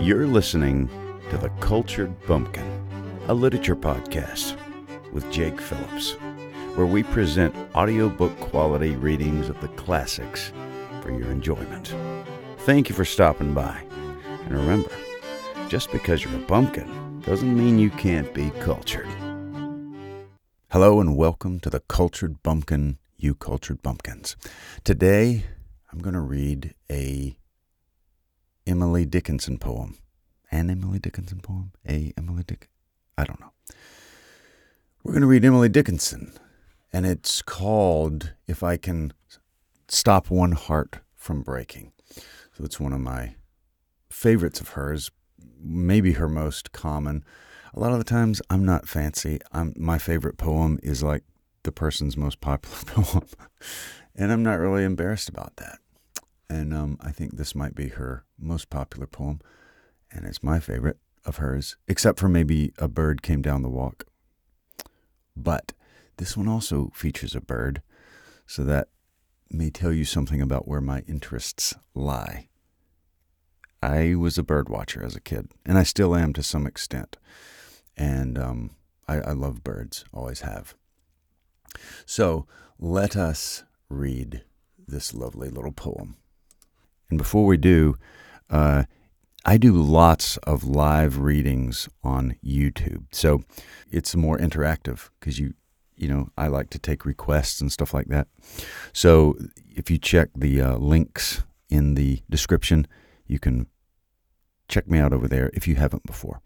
You're listening to The Cultured Bumpkin, a literature podcast with Jake Phillips, where we present audiobook quality readings of the classics for your enjoyment. Thank you for stopping by. And remember, just because you're a bumpkin doesn't mean you can't be cultured. Hello and welcome to The Cultured Bumpkin, you cultured bumpkins. Today, I'm going to read a Emily Dickinson poem. An Emily Dickinson poem? A Emily Dick? I don't know. We're going to read Emily Dickinson, and it's called If I Can Stop One Heart from Breaking. So it's one of my favorites of hers, maybe her most common. A lot of the times I'm not fancy. I'm my favorite poem is like the person's most popular poem. and I'm not really embarrassed about that. And um, I think this might be her most popular poem, and it's my favorite of hers, except for maybe A Bird Came Down the Walk. But this one also features a bird, so that may tell you something about where my interests lie. I was a bird watcher as a kid, and I still am to some extent. And um, I, I love birds, always have. So let us read this lovely little poem. And before we do, uh, I do lots of live readings on YouTube. So it's more interactive because you, you know, I like to take requests and stuff like that. So if you check the uh, links in the description, you can check me out over there if you haven't before.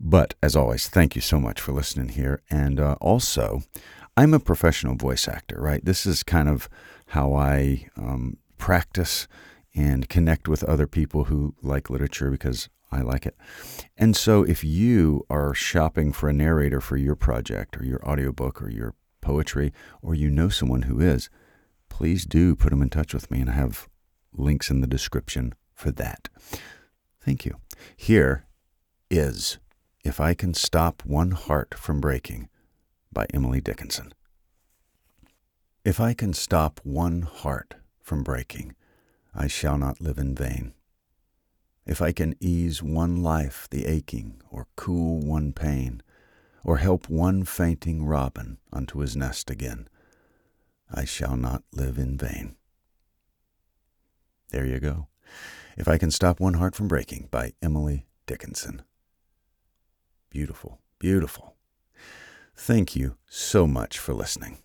But as always, thank you so much for listening here. And uh, also, I'm a professional voice actor, right? This is kind of how I um, practice and connect with other people who like literature because I like it. And so if you are shopping for a narrator for your project or your audiobook or your poetry, or you know someone who is, please do put them in touch with me. And I have links in the description for that. Thank you. Here is If I Can Stop One Heart from Breaking by Emily Dickinson. If I can stop one heart from breaking, I shall not live in vain. If I can ease one life the aching, or cool one pain, or help one fainting robin unto his nest again, I shall not live in vain. There you go. If I Can Stop One Heart from Breaking by Emily Dickinson. Beautiful, beautiful. Thank you so much for listening.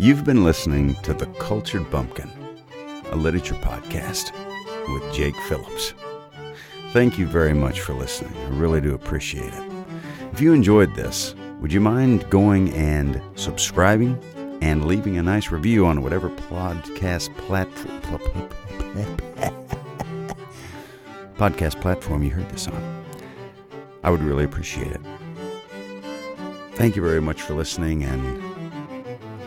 You've been listening to The Cultured Bumpkin, a literature podcast with Jake Phillips. Thank you very much for listening. I really do appreciate it. If you enjoyed this, would you mind going and subscribing and leaving a nice review on whatever podcast platform podcast platform you heard this on? I would really appreciate it. Thank you very much for listening and